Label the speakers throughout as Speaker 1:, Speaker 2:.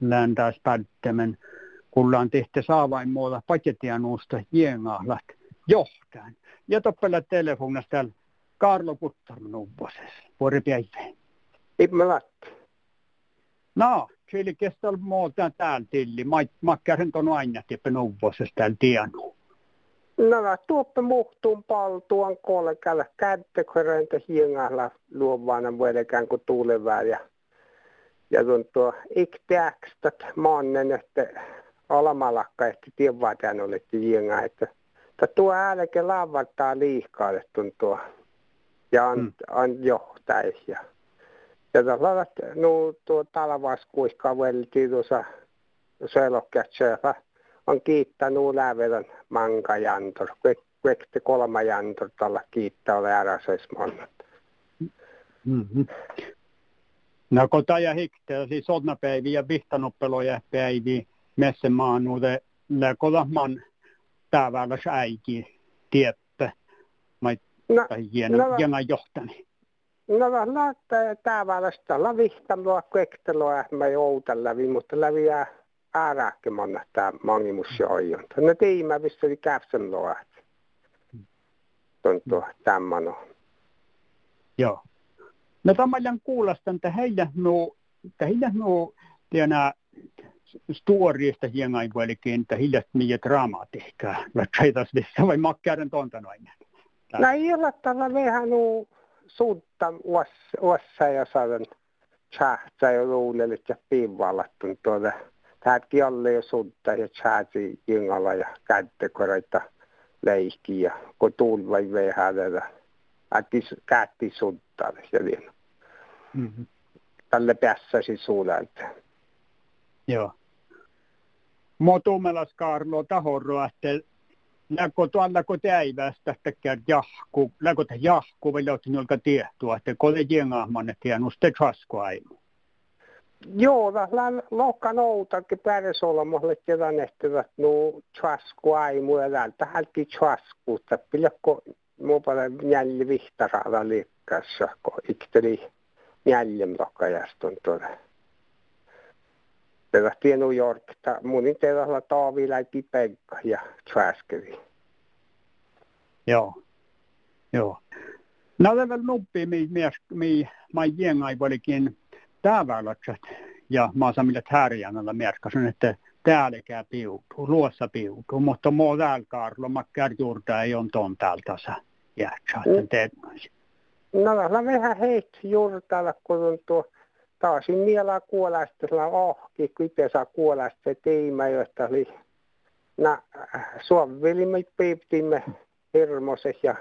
Speaker 1: läntäis päättämän kullaan tehty saavain muuta paketianuusta jengahlat johtajan. Ja toppella telefonista täällä Karlo Puttarman uuvosessa, vuori päivä.
Speaker 2: Ipmelat.
Speaker 1: No, Chili kestää muuta täällä tilli. Mä, mä käyn tuon aina tippen uuvosessa täällä tienuu.
Speaker 2: No, tuoppe muhtuun paltuan kolkalla kätteköröntä hiengalla luovana vuodekään kuin tuulevää ja ja tuon tuo ikteäkstat maannen, että alamalakka, että tiedän olette jenga, että että tuo äänekä laavattaa liikaa, että tuo ja on, mm. on johtais ja ja tällaiset, no tuo talvas kuinka velti tuossa selokkätsellä on kiittänyt lävedon manka jantor, kvekti kolma jantor tällä kiittää ole äräsesmonnat.
Speaker 1: Mm-hmm. No kota ja hikte, siis sodnapäiviä, vihtanoppeloja päiviä, messemaanuude, läkola man täällä äiki, tieppe, mai no, hieno, no, hieno johtani.
Speaker 2: No lähtee täällä tällä vihtamua kvekteloa, mä joutan lävi, mutta läviää ääräkkemanna tämä mangimus joijon. No tiimä, missä oli käpsen loa. Tuntuu tämmöinen.
Speaker 1: Joo. No tämän kuulostan, että heillä nuo, että heillä nuo, tiedä, storista hiengai vuolikin, että heillä niitä dramatiikkaa. Vaikka missä vai makkaiden tonta noin.
Speaker 2: No ei tällä vähän nuo suutta uossa ja saadaan tjähtsä ja luulelit ja piivallattu tuoda. Tämäkin alle jo suutta ja tjähtsi jingalla ja kättekoreita leikkiä, kun tuulvai vähän ja ätti kätti suuttaa ja niin mm-hmm. tälle päässäsi suulalta.
Speaker 1: Joo. Tuomelas Karlo tahorro, että läkö tuolla kun täivästä, että käy jahku, läkö te jahku, vielä otin jolka tiehtua, että ei jengahman, että jäänyt sitten trasku aimu.
Speaker 2: Joo, vähän lohka noutakin mutta tiedän, että no trasku aimu ja täältä hälki että pilkko muu paljon jälli vihtaralla kun ikteli jäljen lokajastun tuolla. Perästi New York, munin teillä taavi läpi penkka ja träskeri.
Speaker 1: Joo, joo. No det väl nuppi mi mi mai jengai volikin täällä ja mä samille härjänällä merkkasin, että täälläkään piutuu, luossa piutuu, mutta muu täällä Karlo, mä juurta ei on ton täältä sä jääksä, että mm.
Speaker 2: No vähän heit juurtalla, kun on tuo taas miela kuolasta sillä ohki, kun saa kuolasta se tiimä, josta oli na, suovelimme piiptimme hirmoses ja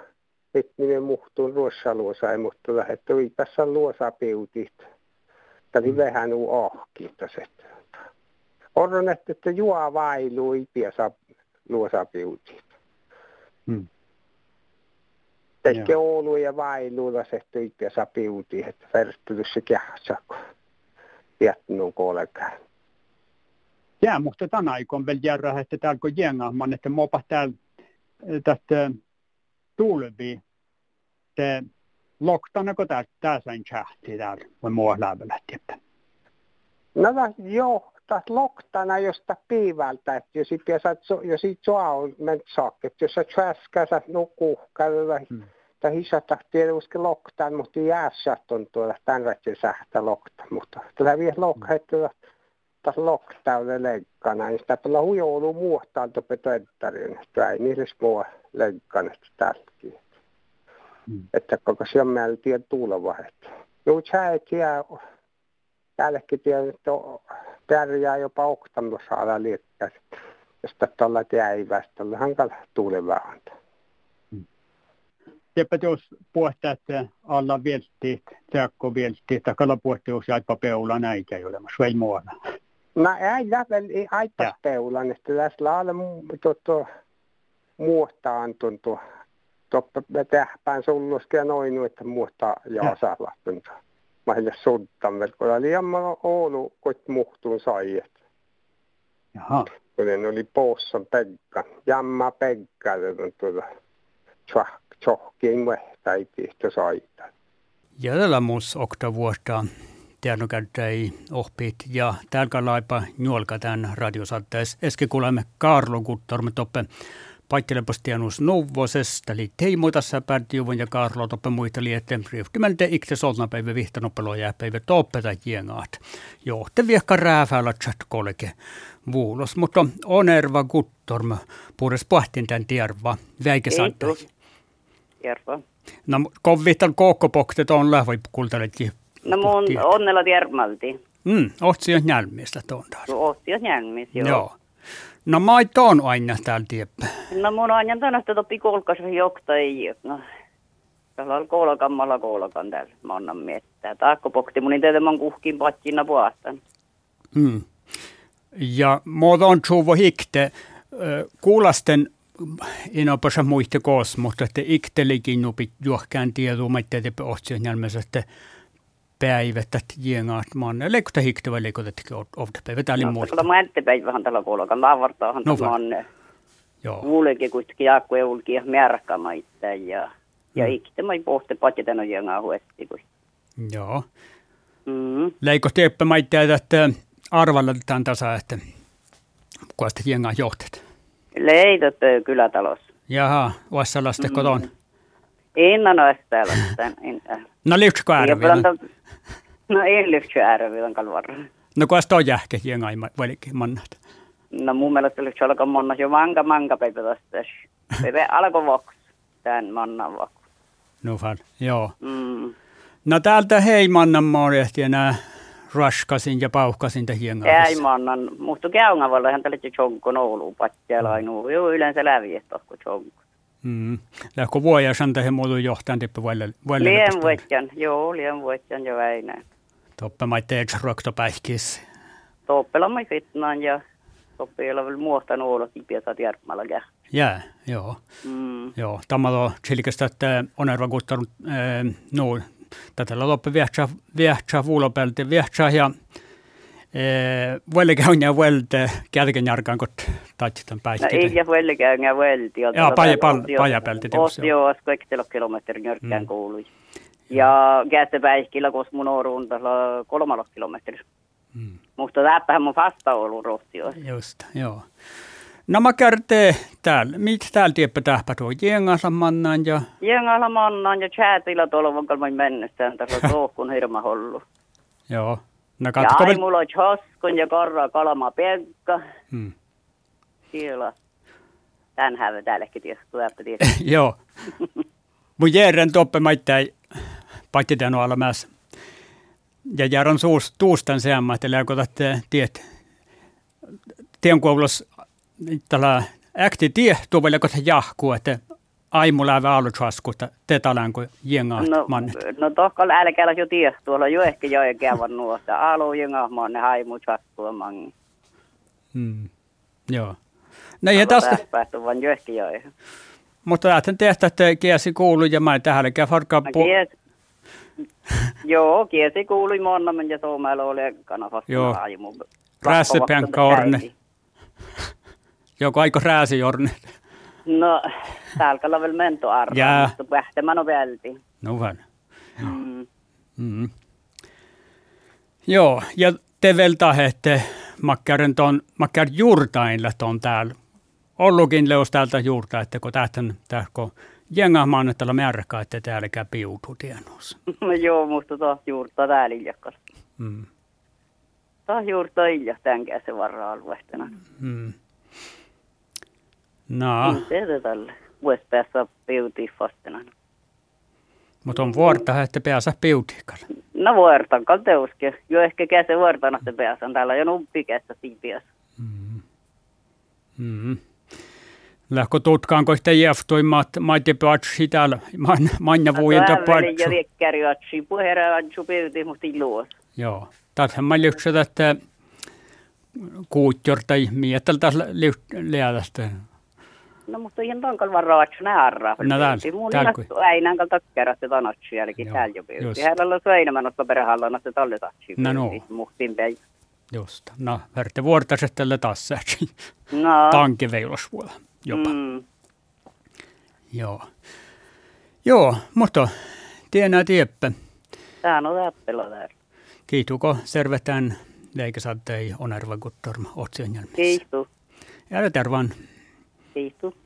Speaker 2: nyt me muhtuun ruossaluosa, mutta lähdetty tässä luosa piutit. Tämä oli mm. vähän uu ohki. Orron, että juo vailuu ipiä luosa piutit. Mm. Teikki Oulu ja Vailuulla se tyikkä sapiuti, että verttynyt se kähtsä, kun jätnu kolkään.
Speaker 1: Ja, mutta tämän aikon vielä järjää, että täällä kun jengahman, että mopa täällä tästä tulvi, te loktana, kun täällä tää sain tjähti täällä, voi mua lävellä, että.
Speaker 2: No joo, taas loktana josta piivältä, että jos itse jos itse on mennyt että jos sä träskäsät nukkuu, käydä hmm että hisata tietysti loktaan, mutta jäässä on tuolla tämän rätsin sähtä lokta, mutta tällä vielä lokheettua taas loktauden leikkana, niin sitä pelaa hujoulu muuttaa tuoppe töttärin, että ei niille mua leikkana tälläkin. Mm. Että koko se on meillä tien tuleva, että joo, sä et jää, täälläkin tiedä, että pärjää jopa oktamalla saada liikkää, jos tällä jäivästä, hankala tulevaa antaa.
Speaker 1: Sepä jos puhtaa, että alla tääkko viesti, että kala puhtaa, jos aipa peula näitä ei olemassa, vai muualla.
Speaker 2: No ei ei aipa peulan, että tässä lailla tuotto muuttaa tuntuu. Toppa tähpään sulluskin ja noin, että muuttaa ja osalla tuntuu. Mä en suddan, kun oli jamma Oulu, kun muhtuun sai. Jaha. Kun oli poossan pekka, jamma pekka, tuntuu. Tjohkiin tai pihto saita.
Speaker 3: Jäljellä mus okta vuotta tiedonkäyttäjä oppit ja täällä laipa nuolka tämän radiosatteessa. Eski kuulemme Karlo Guttorme toppe paittelepostianus nouvosesta, eli teimo tässä päättiuvun ja Karlo toppe muisteli, että ryhtymälte ikse solna päivä vihtanopelo jää päivä toppeta jengaat. Johte viekka rääfäällä chat kolke vuulos, mutta onerva Guttorme puures pahtin tämän tierva. Väike
Speaker 4: Järva.
Speaker 3: No kovittan kokkopoktet on lähvoi kultaletki.
Speaker 4: No mun onnella tiermalti.
Speaker 3: Mm, ohtsi on njälmistä tuon taas.
Speaker 4: No ohtsi on njälmistä, joo.
Speaker 3: joo. No maito on aina täällä tieppä.
Speaker 4: No mun aina tänä sitä topi kolkas jokta ei. No. Täällä on koolakammalla koolakan täällä. Mä annan miettää. Taakko pokti mun itse mä kuhkin patjina puastan.
Speaker 3: Mm. Ja muodon suuvo hikte. Kuulasten inopassa muista koos, mutta että iktelikin nupit mä ettei tepe ohtsia nälmässä, että päivät, että jengaat maan. Leikota hikte vai leikota ofta päivä. Tää oli muuta.
Speaker 4: Mä ette päivähän tällä kuulokan laavartaahan tämä on
Speaker 3: Joo.
Speaker 4: kuulekin kuitenkin jaakku eulki ja märkämaita ja ja
Speaker 3: Mm.
Speaker 4: ikte mä pohti patjatena jengaa huetti.
Speaker 3: Joo.
Speaker 4: Mm.
Speaker 3: Leiko tieppä mä ettei, että arvalla tämän tasa, että kuasta jengaa johtet.
Speaker 4: Leitot ö, kylätalossa.
Speaker 3: Jaha, Vassalaste
Speaker 4: Mm.
Speaker 3: koton.
Speaker 4: Innan olisi täällä.
Speaker 3: No liutsko ärvillä.
Speaker 4: No en lyhtsy äärevilan kalvarra.
Speaker 3: No kuasta on jähke jengaa valikin mannat.
Speaker 4: No mun mielestä lyhtsy alkaa monna jo manga manga päivä tästä. Päivä alkoi voks. Tän mannan voks.
Speaker 3: No fan, joo.
Speaker 4: Mm.
Speaker 3: No täältä hei mannan morjehti ja nää raskasin ja pauhkasin te jengaa.
Speaker 4: Ei mannan. Musta käungavalla ihan tälle chonko noulu patjalla ainu. Joo yleensä lävi, että onko chonko.
Speaker 3: Mm. Lähkö vuoja santa he muodon johtajan tippä vuodelle.
Speaker 4: Lien vuotjan. Joo, lien vuotjan jo väinä.
Speaker 3: Toppe mä teet rokto päihkis.
Speaker 4: Toppela mä fitnaan ja Toppela muusta nuolo tipiä saat järkmällä.
Speaker 3: Jää, joo.
Speaker 4: Mm.
Speaker 3: Joo, tämä on silkästä, että on ervakuttanut, no, tätä loppe vihtsää, vihtsää vuulopelti, vihtsää ja Vuelle käyn ja vuelte kärken jarkan, kun tatsitan
Speaker 4: No
Speaker 3: päihkitä.
Speaker 4: ei ja välillä käy velti.
Speaker 3: Joo, paja- pal- pajapelti teos,
Speaker 4: Osti joo, kaikki kilometrin njörkkään
Speaker 3: Mm.
Speaker 4: kuului. Ja käsitte päihkillä, koska mun oruun tällä kolmalla kilometriä.
Speaker 3: Mm.
Speaker 4: Mutta täppähän mun vasta ollut rohti jo.
Speaker 3: Just, joo. No mä täällä. Mitä täällä tieppä tähpä tuo jengassa mannaan ja...
Speaker 4: Jengalla mannaan ja chatilla tuolla on kalmain mennessään tässä tohkun hirma hollu.
Speaker 3: Joo. No
Speaker 4: Ja
Speaker 3: katko,
Speaker 4: ai mulla on hoskun ja korra kalma pekka.
Speaker 3: hmm.
Speaker 4: Siellä. Tän hävä täälläkin tietysti.
Speaker 3: Joo. Mun järren toppe maittai pattitan olla myös. Ja järren suus, tuustan seamma, että lääkotat tiet. Tien kuulos tällä äkti tie tuolla kun jahkuu, että aimu läävä alutsaskusta te talan kuin jengaa
Speaker 4: No,
Speaker 3: mannet.
Speaker 4: no tohkal älkää jo tie, tuolla jo ehkä jo ei käyvän nuosta. Alu jenga manne haimu chastua mangi.
Speaker 3: Hmm. Joo. No ja tästä,
Speaker 4: Päästä vaan jo ehkä jo.
Speaker 3: mutta lähten tehtä, että kiesi kuuluu ja mä tähän käy farkkaa
Speaker 4: No,
Speaker 3: pu-.
Speaker 4: Joo, kiesi kuului monna, men ja suomella oli ekkana vasta
Speaker 3: Joo. Rässepänkkä orne. Joku aiko rääsi jorne.
Speaker 4: No, täällä on vielä mento
Speaker 3: Jää.
Speaker 4: mutta pähtemän on välti.
Speaker 3: No vähän.
Speaker 4: Mm.
Speaker 3: Mm. Joo, ja te vielä tahette makkären ton, makkär juurtainla ton täällä. Ollutkin leus täältä juurta, että kun tähtän, tähkö jengahmaan, että märkä, että täällä käy piutu tienossa.
Speaker 4: No joo, musta taas juurta täällä iljakkas.
Speaker 3: Mm.
Speaker 4: Taas juurta ilja tämän käsin varra-alueestana.
Speaker 3: Mm. No,
Speaker 4: Mm, se on tällä. Voisi päästä piutiin fastena.
Speaker 3: mutta on vuorta, että pääsä piutiikalla.
Speaker 4: No vuortan kalteuske. Jo ehkä käse vuortana se pääsän. Täällä on jo numpi kästä siipiäs.
Speaker 3: Mm. Mm. Lähkö tutkaan, kun sitä jäftuimmat, maitte patsi täällä, man, manja vuoden
Speaker 4: Väveli ja
Speaker 3: patsu.
Speaker 4: riekkäri atsi. Puhera atsu piuti musta iluos.
Speaker 3: Joo. Tähän mä lyhtsät, että kuutjor tai mieteltä liätästä.
Speaker 4: No mutta ihan tankal varra atsu nää arraa.
Speaker 3: No täällä,
Speaker 4: Mun äinän kalta kerrasta ton atsu jälkeen täällä jo
Speaker 3: just.
Speaker 4: Hänellä on söinämän ottaa perehallana se tallet atsi.
Speaker 3: No, no.
Speaker 4: Muhtin päin.
Speaker 3: Just. No, värte vuortaset tälle taas.
Speaker 4: No.
Speaker 3: Tankiveilos jopa.
Speaker 4: Mm.
Speaker 3: Joo. Joo, mutta tienää tieppä.
Speaker 4: Tää on täppelo täällä.
Speaker 3: Kiituko servetään eikä saattei onerva guttorma otsioon
Speaker 4: Kiitos.
Speaker 3: Ja tervan.
Speaker 4: Kiitos.